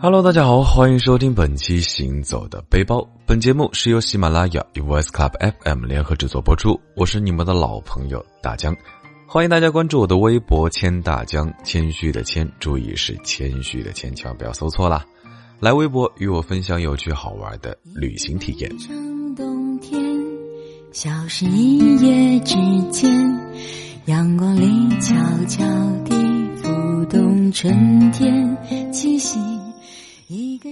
Hello，大家好，欢迎收听本期《行走的背包》。本节目是由喜马拉雅与 Voice Club FM 联合制作播出。我是你们的老朋友大江，欢迎大家关注我的微博“谦大江”，谦虚的谦，注意是谦虚的谦，千万不要搜错啦。来微博与我分享有趣好玩的旅行体验。冬天，消失一夜之间，阳光里悄悄地浮动春天气息。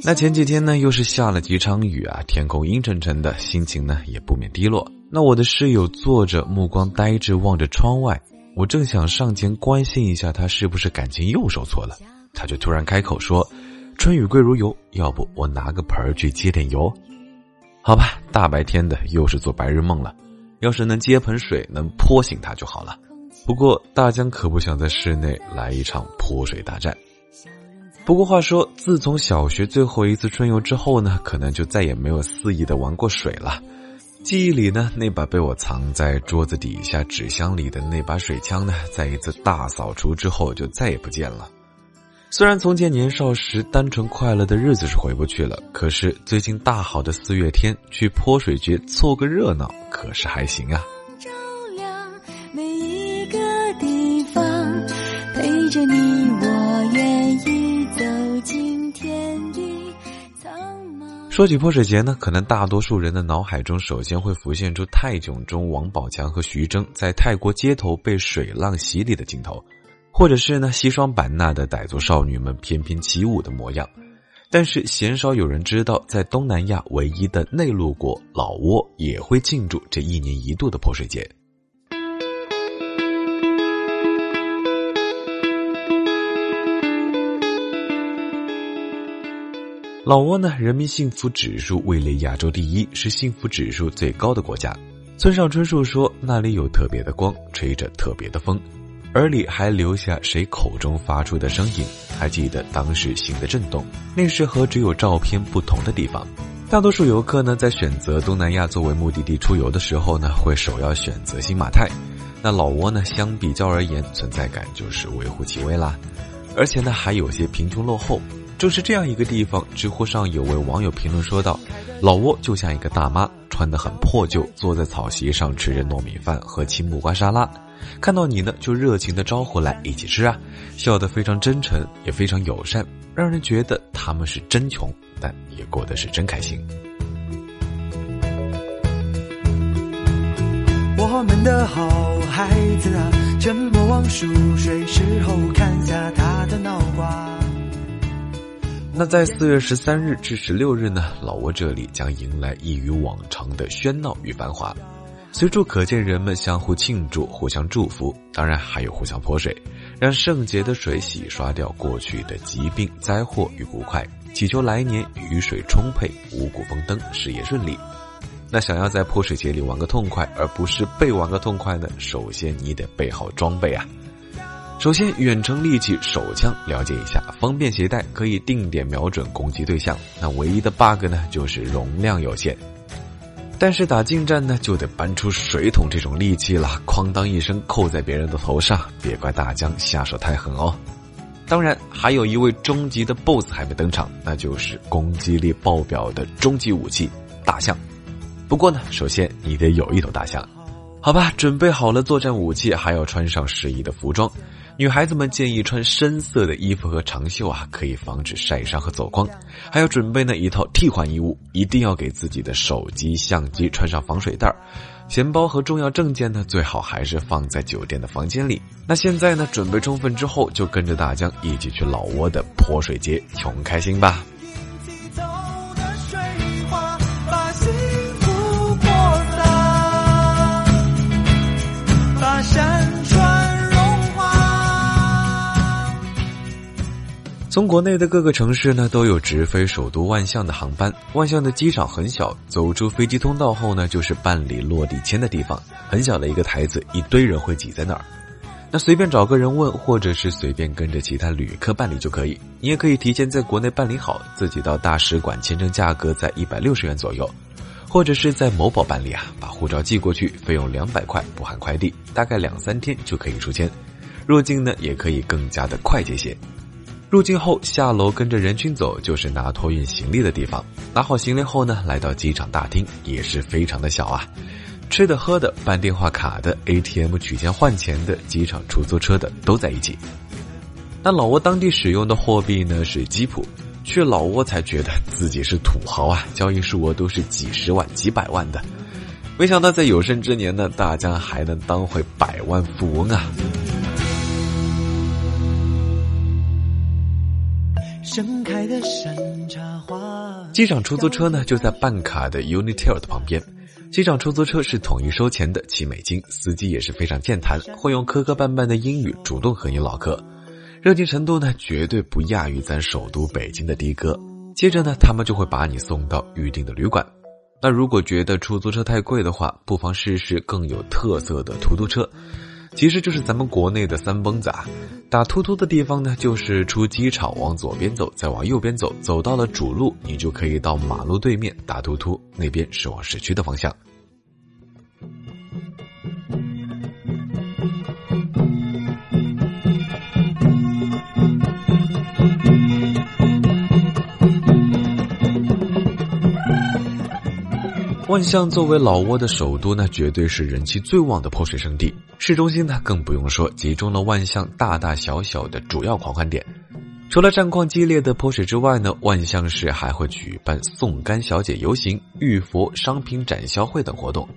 那前几天呢，又是下了几场雨啊，天空阴沉沉的，心情呢也不免低落。那我的室友坐着，目光呆滞望着窗外，我正想上前关心一下他是不是感情又受挫了，他就突然开口说：“春雨贵如油，要不我拿个盆儿去接点油？”好吧，大白天的又是做白日梦了，要是能接盆水能泼醒他就好了。不过大江可不想在室内来一场泼水大战。不过话说，自从小学最后一次春游之后呢，可能就再也没有肆意的玩过水了。记忆里呢，那把被我藏在桌子底下纸箱里的那把水枪呢，在一次大扫除之后就再也不见了。虽然从前年少时单纯快乐的日子是回不去了，可是最近大好的四月天去泼水节凑个热闹，可是还行啊。照亮每一个地方，陪着你，说起泼水节呢，可能大多数人的脑海中首先会浮现出泰囧中王宝强和徐峥在泰国街头被水浪洗礼的镜头，或者是呢西双版纳的傣族少女们翩翩起舞的模样。但是鲜少有人知道，在东南亚唯一的内陆国老挝也会庆祝这一年一度的泼水节。老挝呢，人民幸福指数位列亚洲第一，是幸福指数最高的国家。村上春树说，那里有特别的光，吹着特别的风，耳里还留下谁口中发出的声音，还记得当时心的震动。那是和只有照片不同的地方。大多数游客呢，在选择东南亚作为目的地出游的时候呢，会首要选择新马泰。那老挝呢，相比较而言，存在感就是微乎其微啦，而且呢，还有些贫穷落后。正是这样一个地方，知乎上有位网友评论说道：“老挝就像一个大妈，穿得很破旧，坐在草席上吃着糯米饭和青木瓜沙拉，看到你呢就热情的招呼来一起吃啊，笑得非常真诚，也非常友善，让人觉得他们是真穷，但也过得是真开心。”我们的好孩子啊，沉默望树睡时候看下他的脑瓜。那在四月十三日至十六日呢，老挝这里将迎来异于往常的喧闹与繁华，随处可见人们相互庆祝、互相祝福，当然还有互相泼水，让圣洁的水洗刷掉过去的疾病、灾祸与不快，祈求来年雨水充沛、五谷丰登、事业顺利。那想要在泼水节里玩个痛快，而不是被玩个痛快呢？首先你得备好装备啊。首先，远程利器手枪了解一下，方便携带，可以定点瞄准攻击对象。那唯一的 bug 呢，就是容量有限。但是打近战呢，就得搬出水桶这种利器了，哐当一声扣在别人的头上。别怪大江下手太狠哦。当然，还有一位终极的 BOSS 还没登场，那就是攻击力爆表的终极武器——大象。不过呢，首先你得有一头大象。好吧，准备好了作战武器，还要穿上适宜的服装。女孩子们建议穿深色的衣服和长袖啊，可以防止晒伤和走光。还要准备呢一套替换衣物，一定要给自己的手机、相机穿上防水袋儿。钱包和重要证件呢，最好还是放在酒店的房间里。那现在呢，准备充分之后，就跟着大江一起去老挝的泼水节，穷开心吧。从国内的各个城市呢，都有直飞首都万象的航班。万象的机场很小，走出飞机通道后呢，就是办理落地签的地方。很小的一个台子，一堆人会挤在那儿。那随便找个人问，或者是随便跟着其他旅客办理就可以。你也可以提前在国内办理好，自己到大使馆签证价格在一百六十元左右，或者是在某宝办理啊，把护照寄过去，费用两百块不含快递，大概两三天就可以出签。入境呢，也可以更加的快捷些。入境后下楼跟着人群走，就是拿托运行李的地方。拿好行李后呢，来到机场大厅，也是非常的小啊。吃的、喝的、办电话卡的、ATM 取钱换钱的、机场出租车的都在一起。那老挝当地使用的货币呢是吉普，去老挝才觉得自己是土豪啊，交易数额都是几十万、几百万的。没想到在有生之年呢，大家还能当回百万富翁啊！盛开的山茶花。机场出租车呢就在办卡的 Unitel 的旁边。机场出租车是统一收钱的，七美金。司机也是非常健谈，会用磕磕绊绊的英语主动和你唠嗑，热情程度呢绝对不亚于咱首都北京的的哥。接着呢，他们就会把你送到预定的旅馆。那如果觉得出租车太贵的话，不妨试试更有特色的出租车。其实就是咱们国内的三蹦子啊，打突突的地方呢，就是出机场往左边走，再往右边走，走到了主路，你就可以到马路对面打突突，那边是往市区的方向。万象作为老挝的首都呢，绝对是人气最旺的泼水圣地。市中心呢，更不用说，集中了万象大大小小的主要狂欢点。除了战况激烈的泼水之外呢，万象市还会举办送干小姐游行、玉佛商品展销会等活动。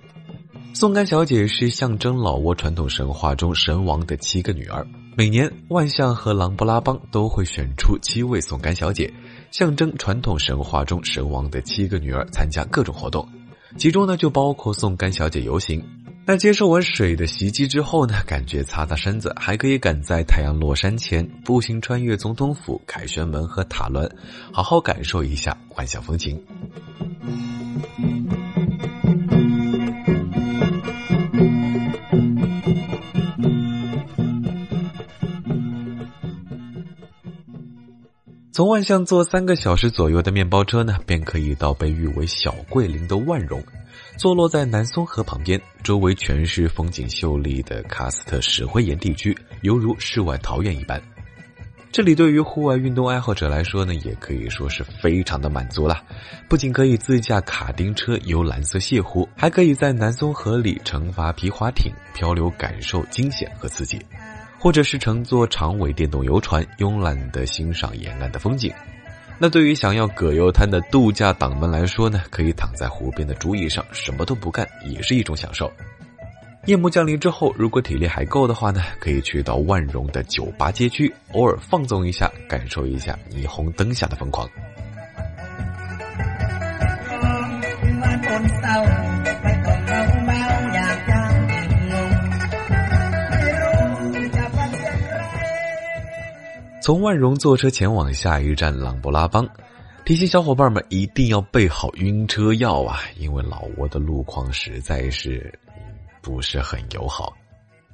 送干小姐是象征老挝传统神话中神王的七个女儿。每年，万象和琅勃拉邦都会选出七位送干小姐，象征传统神话中神王的七个女儿参加各种活动。其中呢，就包括送甘小姐游行。那接受完水的袭击之后呢，感觉擦擦身子，还可以赶在太阳落山前步行穿越总统府、凯旋门和塔伦，好好感受一下万象风情。从万象坐三个小时左右的面包车呢，便可以到被誉为小桂林的万荣，坐落在南松河旁边，周围全是风景秀丽的喀斯特石灰岩地区，犹如世外桃源一般。这里对于户外运动爱好者来说呢，也可以说是非常的满足了。不仅可以自驾卡丁车游蓝色泻湖，还可以在南松河里乘筏皮划艇漂流，感受惊险和刺激。或者是乘坐长尾电动游船，慵懒的欣赏沿岸的风景。那对于想要葛优瘫的度假党们来说呢，可以躺在湖边的竹椅上，什么都不干，也是一种享受。夜幕降临之后，如果体力还够的话呢，可以去到万荣的酒吧街区，偶尔放纵一下，感受一下霓虹灯下的疯狂。从万荣坐车前往下一站琅勃拉邦，提醒小伙伴们一定要备好晕车药啊！因为老挝的路况实在是不是很友好。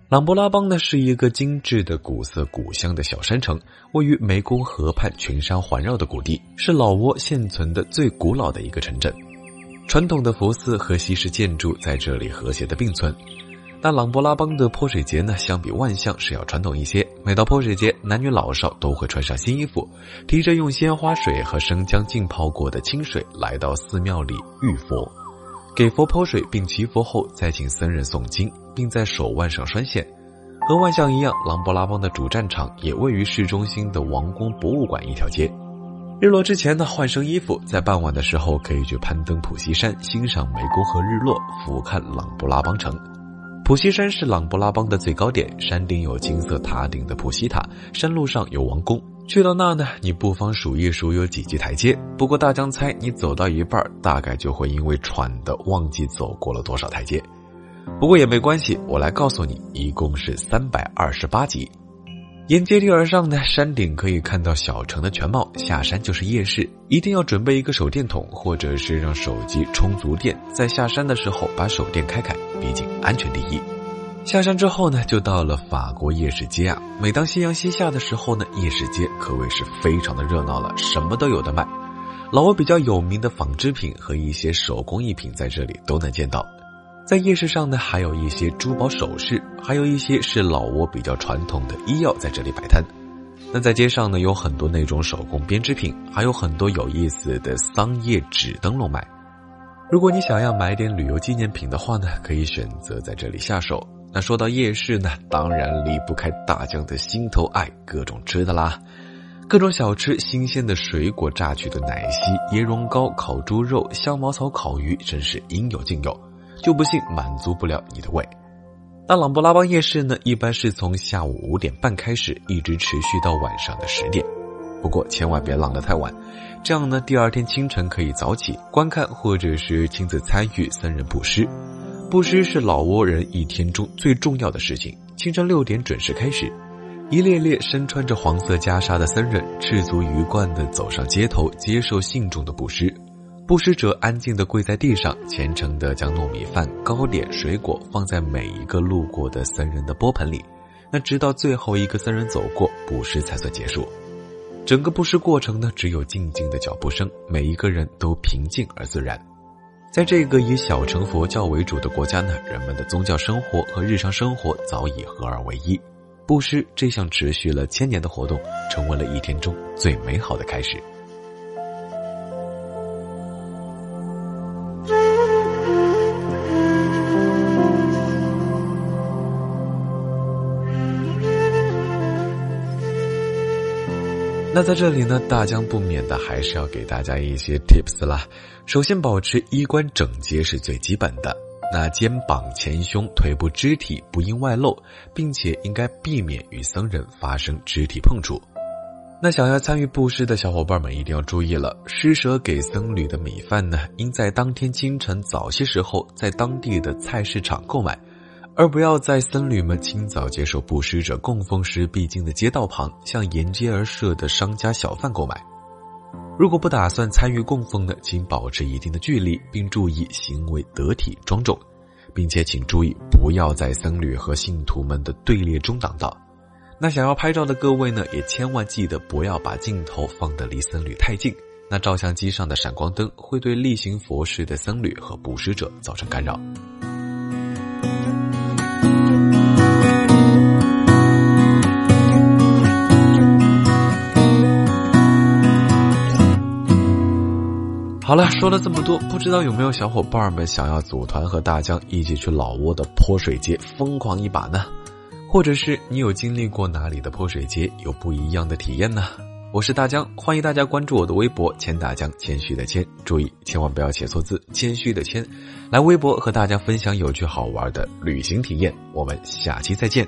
琅勃拉邦呢是一个精致的古色古香的小山城，位于湄公河畔群山环绕的谷地，是老挝现存的最古老的一个城镇。传统的佛寺和西式建筑在这里和谐的并存。那琅勃拉邦的泼水节呢，相比万象是要传统一些。每到泼水节，男女老少都会穿上新衣服，提着用鲜花水和生姜浸泡过的清水，来到寺庙里浴佛，给佛泼水并祈福后，再请僧人诵经，并在手腕上拴线。和万象一样，琅勃拉邦的主战场也位于市中心的王宫博物馆一条街。日落之前呢，换身衣服，在傍晚的时候可以去攀登普西山，欣赏湄公河日落，俯瞰琅勃拉邦城。普西山是琅勃拉邦的最高点，山顶有金色塔顶的普西塔，山路上有王宫。去到那呢，你不妨数一数有几级台阶。不过大江猜，你走到一半，大概就会因为喘的忘记走过了多少台阶。不过也没关系，我来告诉你，一共是三百二十八级。沿阶梯而上呢，山顶可以看到小城的全貌。下山就是夜市，一定要准备一个手电筒，或者是让手机充足电，在下山的时候把手电开开，毕竟安全第一。下山之后呢，就到了法国夜市街啊。每当夕阳西下的时候呢，夜市街可谓是非常的热闹了，什么都有的卖。老挝比较有名的纺织品和一些手工艺品在这里都能见到。在夜市上呢，还有一些珠宝首饰，还有一些是老挝比较传统的医药在这里摆摊。那在街上呢，有很多那种手工编织品，还有很多有意思的桑叶纸灯笼卖。如果你想要买点旅游纪念品的话呢，可以选择在这里下手。那说到夜市呢，当然离不开大江的心头爱，各种吃的啦，各种小吃、新鲜的水果、榨取的奶昔、椰蓉糕、烤猪肉、香茅草烤鱼，真是应有尽有，就不信满足不了你的胃。那朗勃拉邦夜市呢，一般是从下午五点半开始，一直持续到晚上的十点。不过千万别浪得太晚，这样呢，第二天清晨可以早起观看或者是亲自参与僧人布施。布施是老挝人一天中最重要的事情。清晨六点准时开始，一列列身穿着黄色袈裟的僧人赤足鱼贯地走上街头，接受信众的布施。布施者安静地跪在地上，虔诚地将糯米饭、糕点、水果放在每一个路过的僧人的钵盆里。那直到最后一个僧人走过，布施才算结束。整个布施过程呢，只有静静的脚步声，每一个人都平静而自然。在这个以小乘佛教为主的国家呢，人们的宗教生活和日常生活早已合二为一。布施这项持续了千年的活动，成为了一天中最美好的开始。那在这里呢，大江不免的还是要给大家一些 tips 啦。首先，保持衣冠整洁是最基本的。那肩膀、前胸、腿部肢体不应外露，并且应该避免与僧人发生肢体碰触。那想要参与布施的小伙伴们一定要注意了，施舍给僧侣的米饭呢，应在当天清晨早些时候在当地的菜市场购买。而不要在僧侣们清早接受布施者供奉时必经的街道旁，向沿街而设的商家小贩购买。如果不打算参与供奉的，请保持一定的距离，并注意行为得体庄重，并且请注意不要在僧侣和信徒们的队列中挡道。那想要拍照的各位呢，也千万记得不要把镜头放得离僧侣太近，那照相机上的闪光灯会对例行佛事的僧侣和布施者造成干扰。好了，说了这么多，不知道有没有小伙伴们想要组团和大江一起去老挝的泼水节疯狂一把呢？或者是你有经历过哪里的泼水节，有不一样的体验呢？我是大江，欢迎大家关注我的微博“谦大江”，谦虚的谦，注意千万不要写错字，谦虚的谦，来微博和大家分享有趣好玩的旅行体验。我们下期再见。